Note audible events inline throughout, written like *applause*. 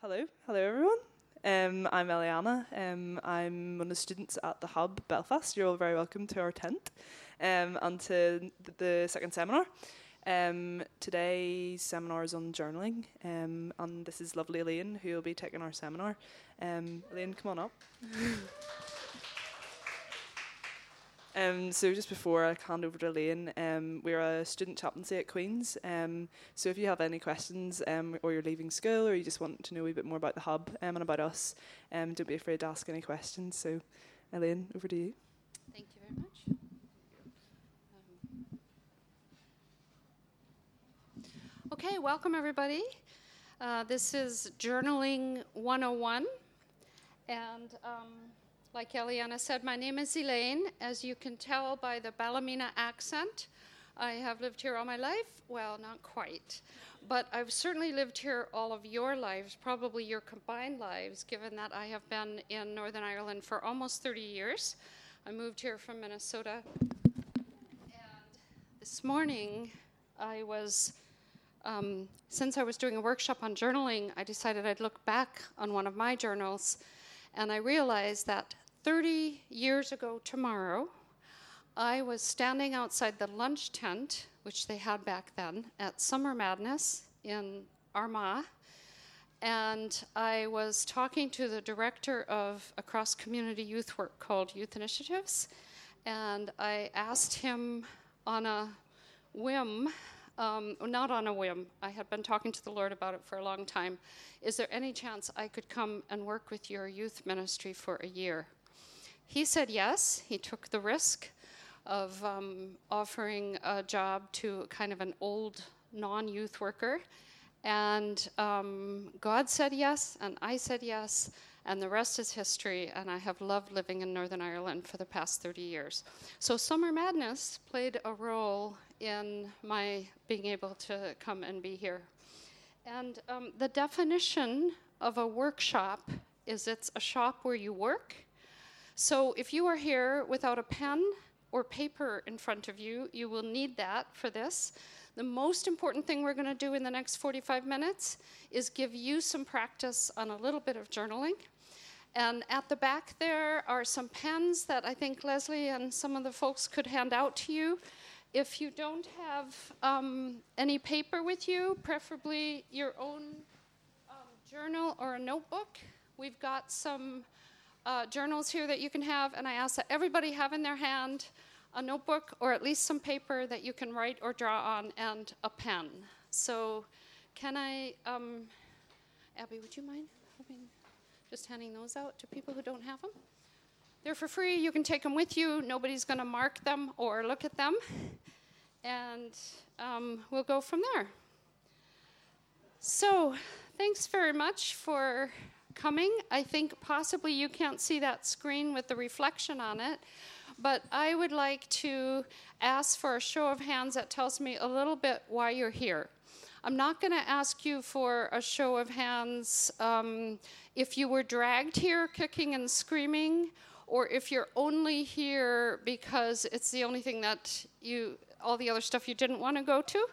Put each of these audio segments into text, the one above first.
Hello, hello everyone. Um, I'm Eliana. Um, I'm one of the students at the Hub Belfast. You're all very welcome to our tent um, and to th- the second seminar. Um, today's seminar is on journaling, um, and this is lovely Elaine who will be taking our seminar. Um, Elaine, come on up. *laughs* Um, so just before I hand over to Elaine, um, we're a student chaplaincy at Queen's. Um, so if you have any questions, um, or you're leaving school, or you just want to know a bit more about the hub um, and about us, um, don't be afraid to ask any questions. So, Elaine, over to you. Thank you very much. Okay, welcome everybody. Uh, this is Journaling 101. And like Eliana said, my name is Elaine. As you can tell by the Ballymena accent, I have lived here all my life. Well, not quite. But I've certainly lived here all of your lives, probably your combined lives, given that I have been in Northern Ireland for almost 30 years. I moved here from Minnesota. And this morning, I was, um, since I was doing a workshop on journaling, I decided I'd look back on one of my journals. And I realized that 30 years ago tomorrow, I was standing outside the lunch tent, which they had back then, at Summer Madness in Armagh. And I was talking to the director of a cross community youth work called Youth Initiatives. And I asked him on a whim, um, not on a whim, I had been talking to the Lord about it for a long time. Is there any chance I could come and work with your youth ministry for a year? He said yes. He took the risk of um, offering a job to kind of an old non youth worker. And um, God said yes, and I said yes, and the rest is history. And I have loved living in Northern Ireland for the past 30 years. So, Summer Madness played a role in my being able to come and be here. And um, the definition of a workshop is it's a shop where you work so if you are here without a pen or paper in front of you, you will need that for this. The most important thing we're going to do in the next 45 minutes is give you some practice on a little bit of journaling. And at the back there are some pens that I think Leslie and some of the folks could hand out to you. If you don't have um, any paper with you, preferably your own um, journal or a notebook, we've got some uh, journals here that you can have, and I ask that everybody have in their hand a notebook or at least some paper that you can write or draw on and a pen. So, can I, um, Abby, would you mind just handing those out to people who don't have them? They're for free. You can take them with you. Nobody's going to mark them or look at them. And um, we'll go from there. So, thanks very much for coming. I think possibly you can't see that screen with the reflection on it, but I would like to ask for a show of hands that tells me a little bit why you're here. I'm not going to ask you for a show of hands um, if you were dragged here kicking and screaming, or if you're only here because it's the only thing that you, all the other stuff you didn't want to go to.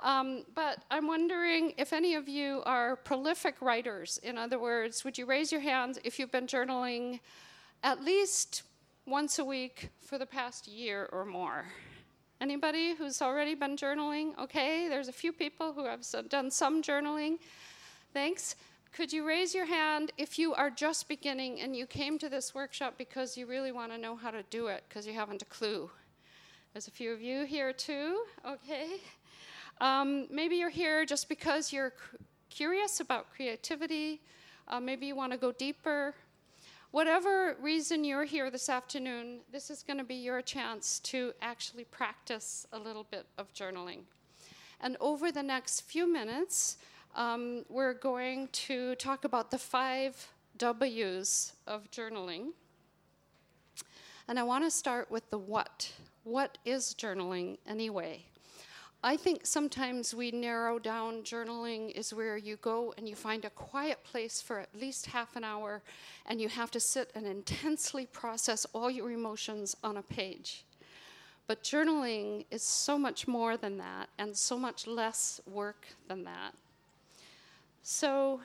Um, but I'm wondering if any of you are prolific writers. In other words, would you raise your hand if you've been journaling at least once a week for the past year or more? Anybody who's already been journaling? Okay, there's a few people who have done some journaling. Thanks. Could you raise your hand if you are just beginning and you came to this workshop because you really want to know how to do it because you haven't a clue? There's a few of you here too. Okay. Um, maybe you're here just because you're curious about creativity. Uh, maybe you want to go deeper. Whatever reason you're here this afternoon, this is going to be your chance to actually practice a little bit of journaling. And over the next few minutes, um, we're going to talk about the five W's of journaling. And I want to start with the what. What is journaling anyway? I think sometimes we narrow down journaling is where you go and you find a quiet place for at least half an hour and you have to sit and intensely process all your emotions on a page. But journaling is so much more than that and so much less work than that. So,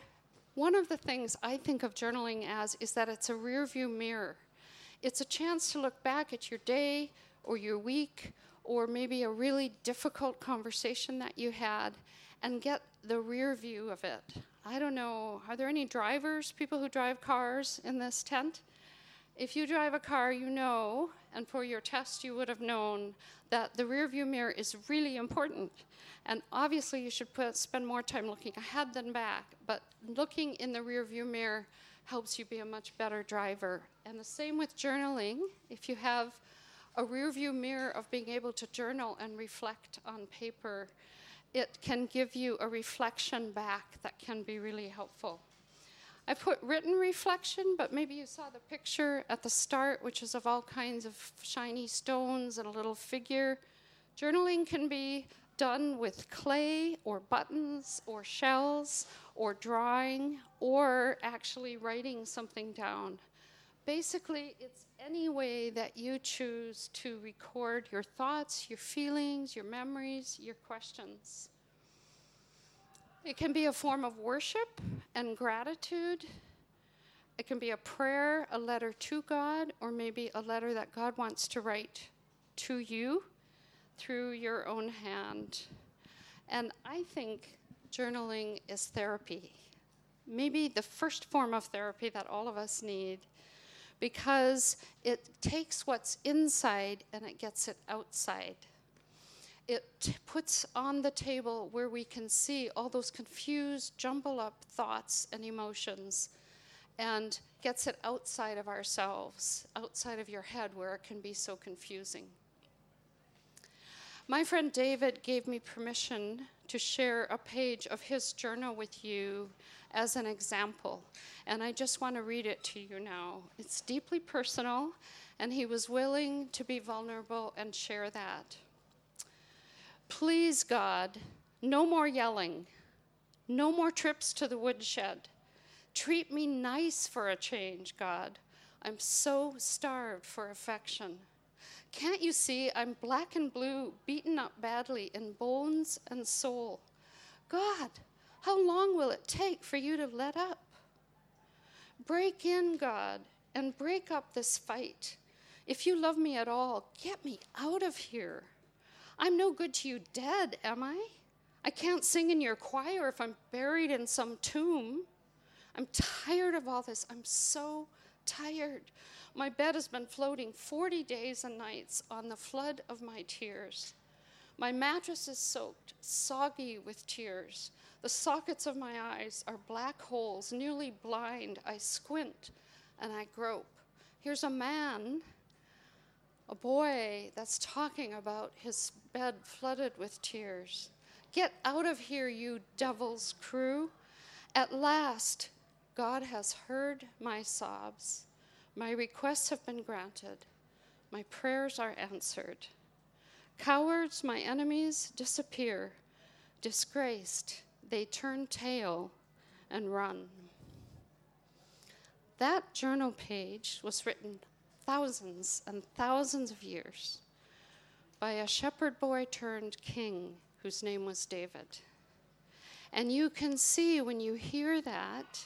One of the things I think of journaling as is that it's a rearview mirror. It's a chance to look back at your day or your week or maybe a really difficult conversation that you had and get the rear view of it. I don't know, are there any drivers, people who drive cars in this tent? If you drive a car, you know, and for your test, you would have known that the rear view mirror is really important. And obviously, you should put, spend more time looking ahead than back, but looking in the rear view mirror helps you be a much better driver. And the same with journaling. If you have a rear view mirror of being able to journal and reflect on paper, it can give you a reflection back that can be really helpful. I put written reflection, but maybe you saw the picture at the start, which is of all kinds of shiny stones and a little figure. Journaling can be done with clay or buttons or shells or drawing or actually writing something down. Basically, it's any way that you choose to record your thoughts, your feelings, your memories, your questions. It can be a form of worship and gratitude. It can be a prayer, a letter to God, or maybe a letter that God wants to write to you through your own hand. And I think journaling is therapy. Maybe the first form of therapy that all of us need because it takes what's inside and it gets it outside it puts on the table where we can see all those confused, jumble up thoughts and emotions and gets it outside of ourselves, outside of your head where it can be so confusing. My friend David gave me permission to share a page of his journal with you as an example, and I just want to read it to you now. It's deeply personal, and he was willing to be vulnerable and share that. Please, God, no more yelling, no more trips to the woodshed. Treat me nice for a change, God. I'm so starved for affection. Can't you see I'm black and blue, beaten up badly in bones and soul? God, how long will it take for you to let up? Break in, God, and break up this fight. If you love me at all, get me out of here. I'm no good to you dead, am I? I can't sing in your choir if I'm buried in some tomb. I'm tired of all this. I'm so tired. My bed has been floating 40 days and nights on the flood of my tears. My mattress is soaked, soggy with tears. The sockets of my eyes are black holes, nearly blind. I squint and I grope. Here's a man a boy that's talking about his bed flooded with tears. Get out of here, you devil's crew. At last, God has heard my sobs. My requests have been granted. My prayers are answered. Cowards, my enemies, disappear. Disgraced, they turn tail and run. That journal page was written thousands and thousands of years by a shepherd boy turned king whose name was David. And you can see when you hear that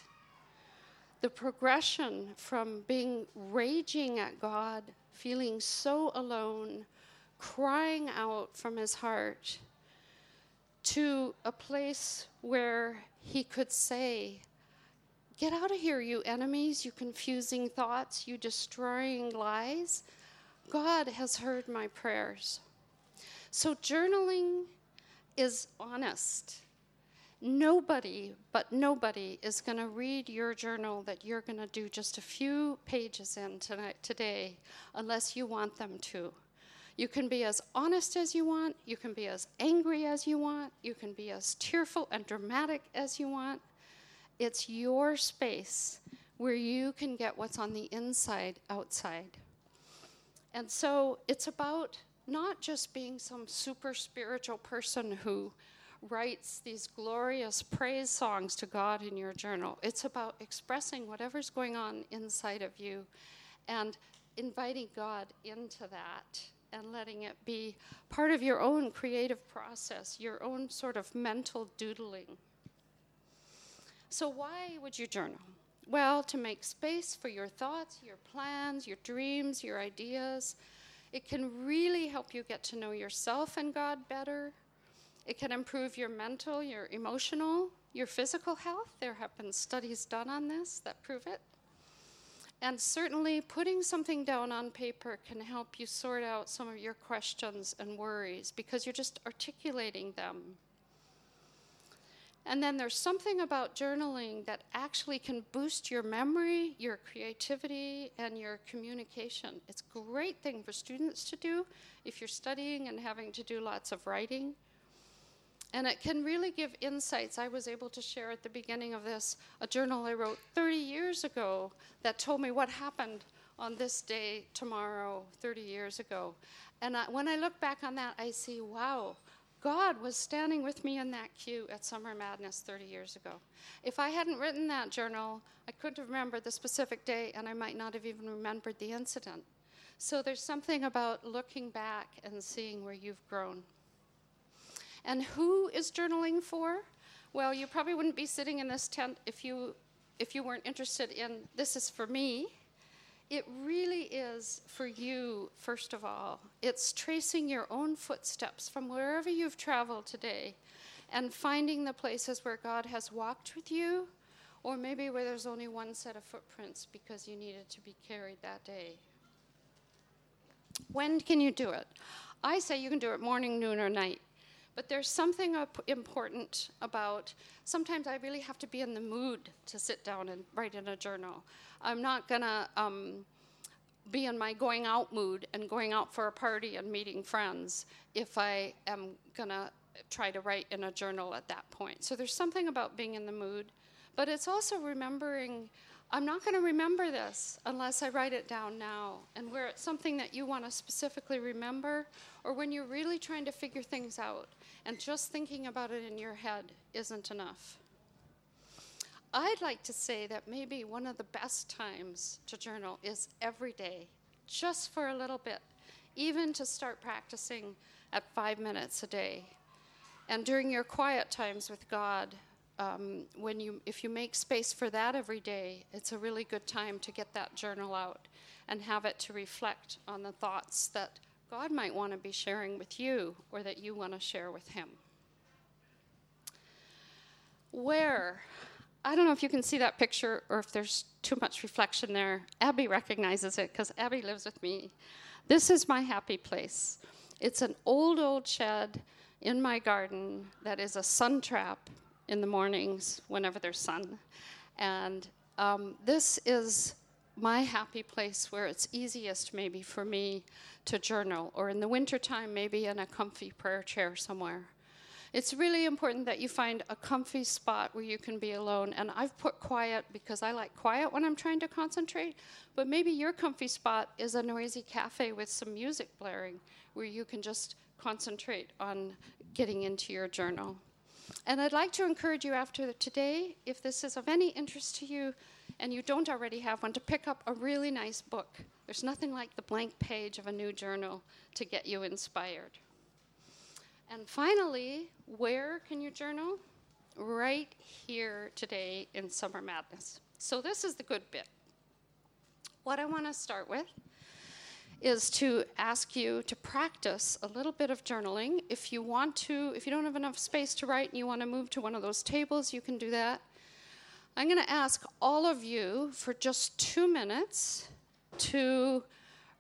the progression from being raging at God, feeling so alone, crying out from his heart, to a place where he could say, Get out of here, you enemies, you confusing thoughts, you destroying lies. God has heard my prayers. So, journaling is honest. Nobody, but nobody, is going to read your journal that you're going to do just a few pages in tonight, today unless you want them to. You can be as honest as you want, you can be as angry as you want, you can be as tearful and dramatic as you want. It's your space where you can get what's on the inside outside. And so it's about not just being some super spiritual person who writes these glorious praise songs to God in your journal. It's about expressing whatever's going on inside of you and inviting God into that and letting it be part of your own creative process, your own sort of mental doodling. So, why would you journal? Well, to make space for your thoughts, your plans, your dreams, your ideas. It can really help you get to know yourself and God better. It can improve your mental, your emotional, your physical health. There have been studies done on this that prove it. And certainly, putting something down on paper can help you sort out some of your questions and worries because you're just articulating them. And then there's something about journaling that actually can boost your memory, your creativity, and your communication. It's a great thing for students to do if you're studying and having to do lots of writing. And it can really give insights. I was able to share at the beginning of this a journal I wrote 30 years ago that told me what happened on this day tomorrow 30 years ago. And I, when I look back on that, I see, wow, God was standing with me in that queue at Summer Madness 30 years ago. If I hadn't written that journal, I couldn't have remembered the specific day and I might not have even remembered the incident. So there's something about looking back and seeing where you've grown. And who is journaling for? Well, you probably wouldn't be sitting in this tent if you if you weren't interested in this is for me. It really is for you, first of all. It's tracing your own footsteps from wherever you've traveled today and finding the places where God has walked with you, or maybe where there's only one set of footprints because you needed to be carried that day. When can you do it? I say you can do it morning, noon, or night. But there's something important about sometimes I really have to be in the mood to sit down and write in a journal. I'm not going to um, be in my going out mood and going out for a party and meeting friends if I am going to try to write in a journal at that point. So there's something about being in the mood. But it's also remembering I'm not going to remember this unless I write it down now. And where it's something that you want to specifically remember, or when you're really trying to figure things out, and just thinking about it in your head isn't enough. I'd like to say that maybe one of the best times to journal is every day, just for a little bit, even to start practicing at five minutes a day. And during your quiet times with God, um, when you, if you make space for that every day, it's a really good time to get that journal out and have it to reflect on the thoughts that God might want to be sharing with you or that you want to share with Him. Where? I don't know if you can see that picture or if there's too much reflection there. Abby recognizes it because Abby lives with me. This is my happy place. It's an old, old shed in my garden that is a sun trap in the mornings whenever there's sun. And um, this is my happy place where it's easiest maybe for me to journal, or in the wintertime, maybe in a comfy prayer chair somewhere. It's really important that you find a comfy spot where you can be alone. And I've put quiet because I like quiet when I'm trying to concentrate. But maybe your comfy spot is a noisy cafe with some music blaring where you can just concentrate on getting into your journal. And I'd like to encourage you after today, if this is of any interest to you and you don't already have one, to pick up a really nice book. There's nothing like the blank page of a new journal to get you inspired. And finally, where can you journal? Right here today in Summer Madness. So, this is the good bit. What I want to start with is to ask you to practice a little bit of journaling. If you want to, if you don't have enough space to write and you want to move to one of those tables, you can do that. I'm going to ask all of you for just two minutes to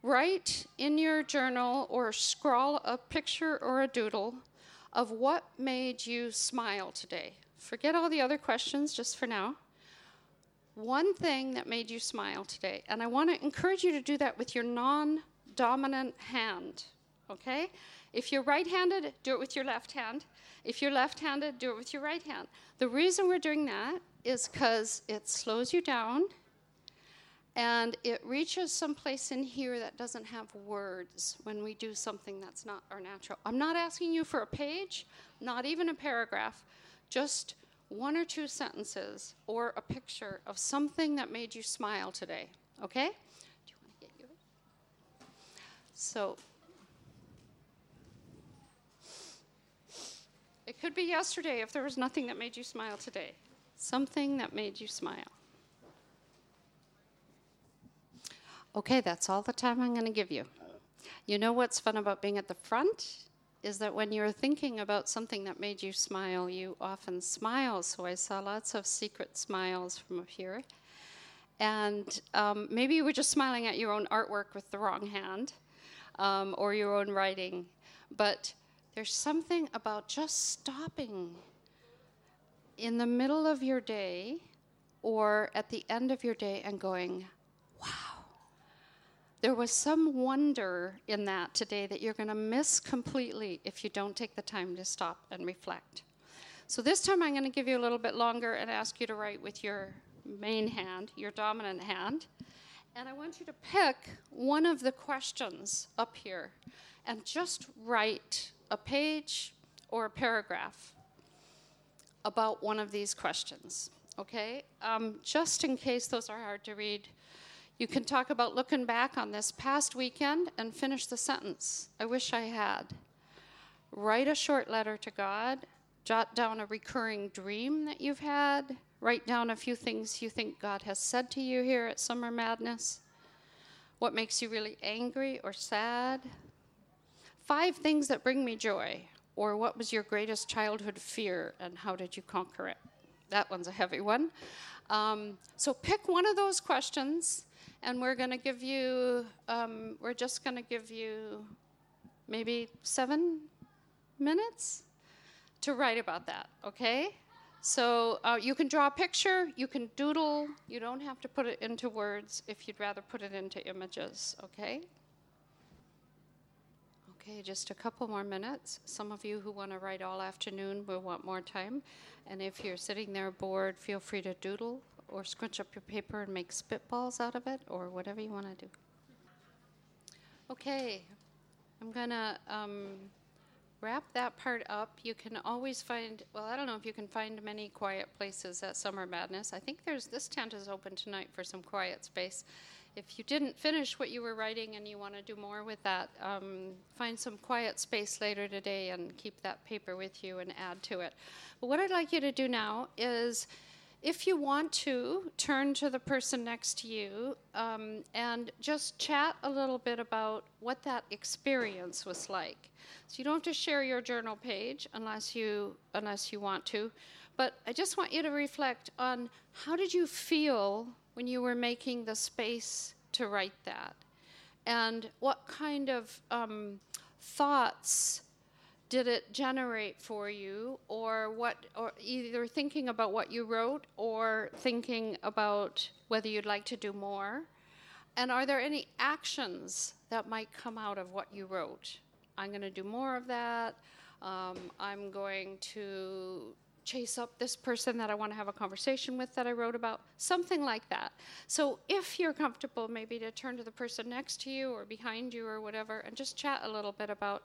write in your journal or scrawl a picture or a doodle of what made you smile today. Forget all the other questions just for now. One thing that made you smile today. And I want to encourage you to do that with your non dominant hand. Okay? If you're right handed, do it with your left hand. If you're left handed, do it with your right hand. The reason we're doing that is because it slows you down and it reaches someplace in here that doesn't have words when we do something that's not our natural. I'm not asking you for a page, not even a paragraph, just one or two sentences or a picture of something that made you smile today. Okay? So it could be yesterday if there was nothing that made you smile today. Something that made you smile. Okay, that's all the time I'm going to give you. You know what's fun about being at the front? Is that when you're thinking about something that made you smile, you often smile. So I saw lots of secret smiles from up here. And um, maybe you were just smiling at your own artwork with the wrong hand um, or your own writing. But there's something about just stopping in the middle of your day or at the end of your day and going, wow, there was some wonder in that today that you're going to miss completely if you don't take the time to stop and reflect. So this time I'm going to give you a little bit longer and ask you to write with your main hand, your dominant hand. And I want you to pick one of the questions up here and just write a page or a paragraph about one of these questions. Okay? Um, just in case those are hard to read, you can talk about looking back on this past weekend and finish the sentence. I wish I had. Write a short letter to God, jot down a recurring dream that you've had, write down a few things you think God has said to you here at Summer Madness, what makes you really angry or sad, five things that bring me joy, or what was your greatest childhood fear and how did you conquer it? That one's a heavy one. Um, so pick one of those questions and we're going to give you, um, we're just going to give you maybe seven minutes to write about that, okay? So uh, you can draw a picture, you can doodle, you don't have to put it into words if you'd rather put it into images, okay? Okay, just a couple more minutes. Some of you who want to write all afternoon will want more time. And if you're sitting there bored, feel free to doodle or scrunch up your paper and make spitballs out of it, or whatever you want to do. Okay, I'm gonna um, wrap that part up. You can always find, well, I don't know if you can find many quiet places at Summer Madness. I think there's, this tent is open tonight for some quiet space. If you didn't finish what you were writing and you want to do more with that, um, find some quiet space later today and keep that paper with you and add to it. But what I'd like you to do now is if you want to, turn to the person next to you um, and just chat a little bit about what that experience was like. So you don't have to share your journal page unless you unless you want to, but I just want you to reflect on how did you feel when you were making the space to write that, and what kind of um, thoughts did it generate for you or what or either thinking about what you wrote or thinking about whether you'd like to do more? And are there any actions that might come out of what you wrote? I'm going to do more of that. Um, i'm going to chase up this person that i want to have a conversation with that i wrote about. Something like that. So if you're comfortable maybe to turn to the person next to you or behind you or whatever and just chat a little bit about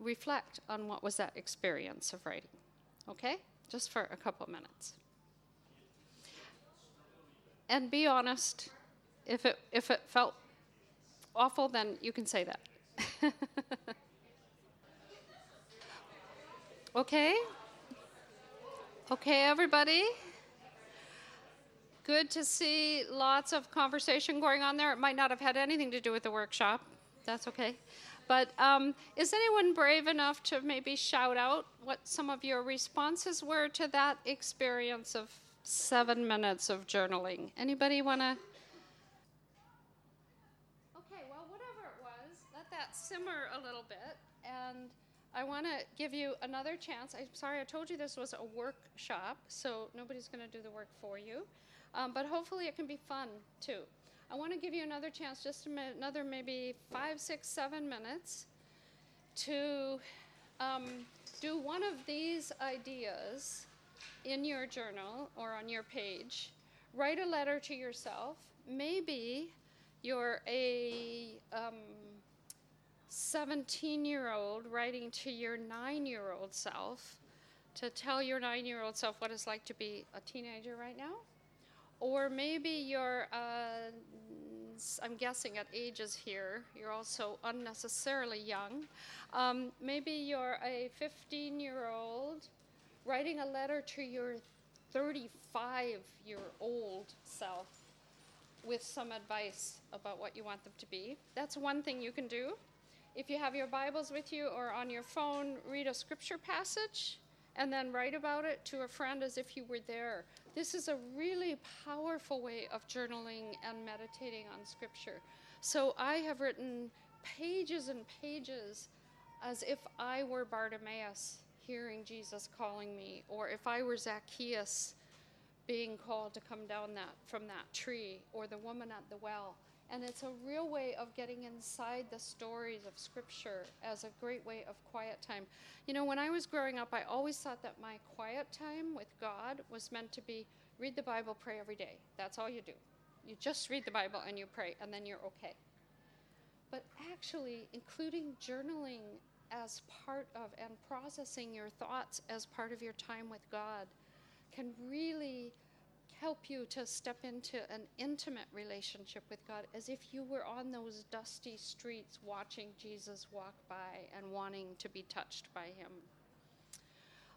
reflect on what was that experience of writing. Okay? Just for a couple minutes. And be honest. If it if it felt awful, then you can say that. *laughs* okay? Okay, everybody? Good to see lots of conversation going on there. It might not have had anything to do with the workshop. That's okay. But um, is anyone brave enough to maybe shout out what some of your responses were to that experience of seven minutes of journaling? Anybody want to? Okay, well, whatever it was, let that simmer a little bit. And I want to give you another chance. I'm sorry, I told you this was a workshop, so nobody's going to do the work for you. Um, but hopefully it can be fun too. I want to give you another chance, just another maybe five, six, seven minutes, to um, do one of these ideas in your journal or on your page. Write a letter to yourself. Maybe you're a 17 um, year old writing to your nine year old self to tell your nine year old self what it's like to be a teenager right now. Or maybe you're, uh, I'm guessing at ages here, you're also unnecessarily young. Um, maybe you're a 15 year old writing a letter to your 35 year old self with some advice about what you want them to be. That's one thing you can do. If you have your Bibles with you or on your phone, read a scripture passage and then write about it to a friend as if you were there. This is a really powerful way of journaling and meditating on scripture. So I have written pages and pages as if I were Bartimaeus hearing Jesus calling me, or if I were Zacchaeus being called to come down that from that tree, or the woman at the well. And it's a real way of getting inside the stories of Scripture as a great way of quiet time. You know, when I was growing up, I always thought that my quiet time with God was meant to be read the Bible, pray every day. That's all you do. You just read the Bible and you pray, and then you're okay. But actually, including journaling as part of and processing your thoughts as part of your time with God can really help you to step into an intimate relationship with God as if you were on those dusty streets watching Jesus walk by and wanting to be touched by him.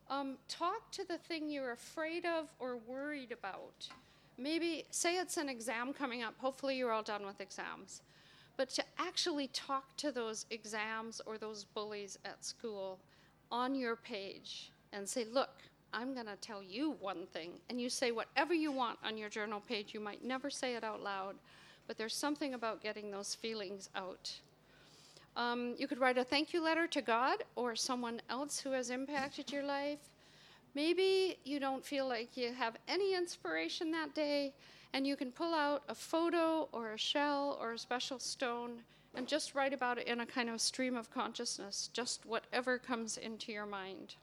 Um, talk to the thing you're afraid of or worried about. Maybe, say it's an exam coming up. Hopefully, you're all done with exams. But to actually talk to those exams or those bullies at school on your page and say, look, I'm going to tell you one thing. And you say whatever you want on your journal page. You might never say it out loud, but there's something about getting those feelings out. Um, you could write a thank you letter to God or someone else who has impacted your life. Maybe you don't feel like you have any inspiration that day, and you can pull out a photo or a shell or a special stone and just write about it in a kind of stream of consciousness, just whatever comes into your mind.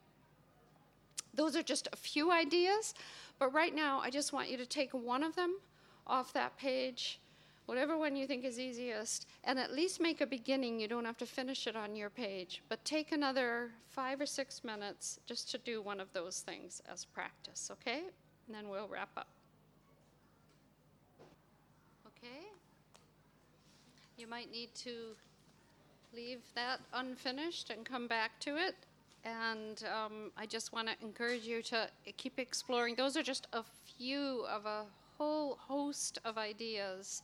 Those are just a few ideas, but right now I just want you to take one of them off that page, whatever one you think is easiest, and at least make a beginning. You don't have to finish it on your page, but take another five or six minutes just to do one of those things as practice, okay? And then we'll wrap up. Okay? You might need to leave that unfinished and come back to it and um, I just want to encourage you to keep exploring. Those are just a few of a whole host of ideas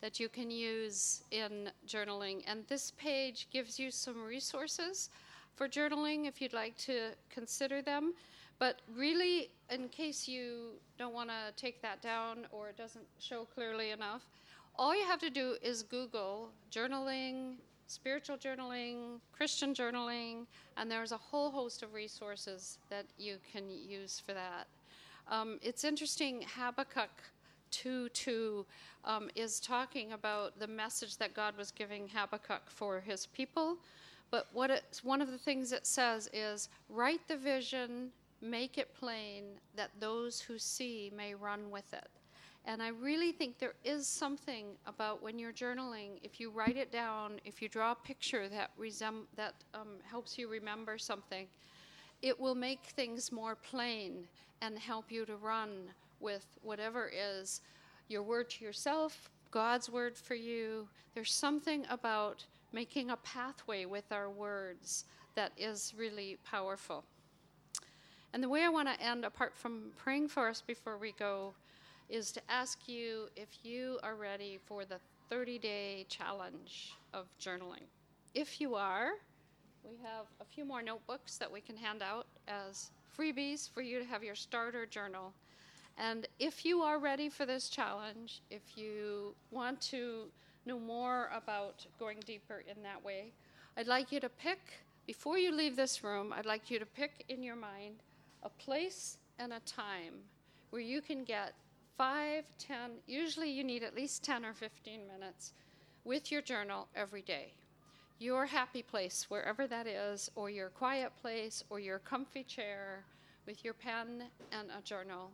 that you can use in journaling. And this page gives you some resources for journaling if you'd like to consider them. But really, in case you don't want to take that down or it doesn't show clearly enough, all you have to do is Google journaling spiritual journaling, Christian journaling, and there's a whole host of resources that you can use for that. Um, it's interesting, Habakkuk 2 2 um, is talking about the message that God was giving Habakkuk for his people. But what it's, one of the things it says is write the vision, make it plain, that those who see may run with it. And I really think there is something about when you're journaling, if you write it down, if you draw a picture that, that um, helps you remember something, it will make things more plain and help you to run with whatever is your word to yourself, God's word for you. There's something about making a pathway with our words that is really powerful. And the way I want to end, apart from praying for us before we go, is to ask you if you are ready for the 30 day challenge of journaling. If you are, we have a few more notebooks that we can hand out as freebies for you to have your starter journal. And if you are ready for this challenge, if you want to know more about going deeper in that way, I'd like you to pick, before you leave this room, I'd like you to pick in your mind a place and a time where you can get five, ten, usually you need at least 10 or 15 minutes with your journal every day. Your happy place, wherever that is, or your quiet place, or your comfy chair with your pen and a journal.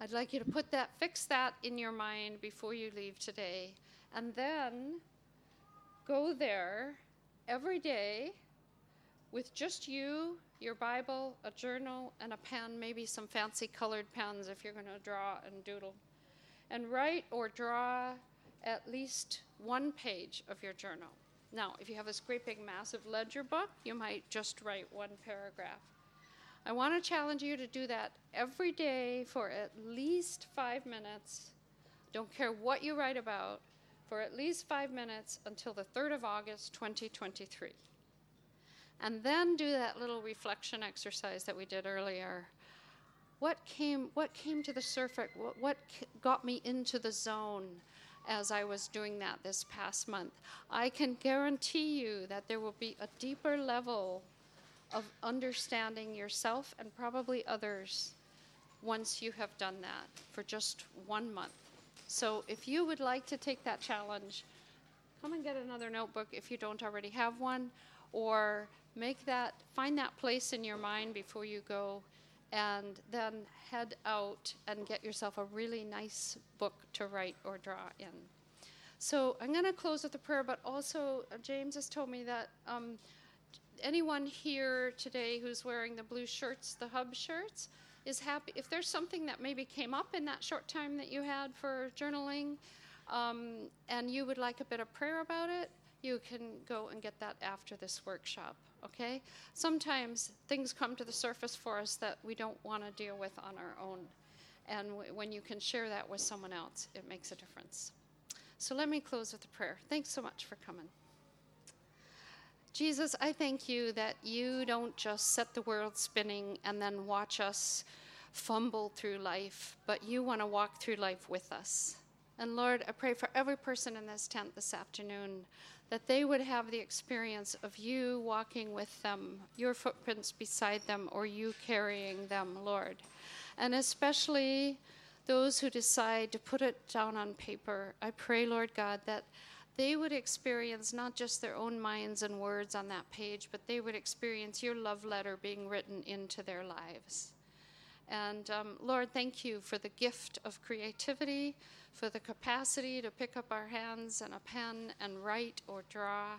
I'd like you to put that, fix that in your mind before you leave today. And then go there every day with just you your Bible, a journal, and a pen, maybe some fancy colored pens if you're going to draw and doodle. And write or draw at least one page of your journal. Now, if you have this great big massive ledger book, you might just write one paragraph. I want to challenge you to do that every day for at least five minutes. Don't care what you write about, for at least five minutes until the 3rd of August 2023. And then do that little reflection exercise that we did earlier. What came, what came to the surface? What, what got me into the zone as I was doing that this past month? I can guarantee you that there will be a deeper level of understanding yourself and probably others once you have done that for just one month. So if you would like to take that challenge, come and get another notebook if you don't already have one, or make that, find that place in your mind before you go, and then head out and get yourself a really nice book to write or draw in. So I'm going to close with a prayer, but also uh, James has told me that um, anyone here today who's wearing the blue shirts, the hub shirts, is happy. If there's something that maybe came up in that short time that you had for journaling, um, and you would like a bit of prayer about it, you can go and get that after this workshop. Okay? Sometimes things come to the surface for us that we don't want to deal with on our own. And w- when you can share that with someone else, it makes a difference. So let me close with a prayer. Thanks so much for coming. Jesus, I thank you that you don't just set the world spinning and then watch us fumble through life, but you want to walk through life with us. And Lord, I pray for every person in this tent this afternoon that they would have the experience of you walking with them, your footprints beside them, or you carrying them, Lord. And especially those who decide to put it down on paper, I pray, Lord God, that they would experience not just their own minds and words on that page, but they would experience your love letter being written into their lives. And um, Lord, thank you for the gift of creativity, for the capacity to pick up our hands and a pen and write or draw.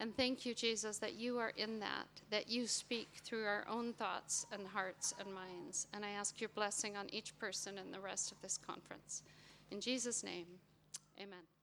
And thank you, Jesus, that you are in that, that you speak through our own thoughts and hearts and minds. And I ask your blessing on each person in the rest of this conference. In Jesus' name, amen.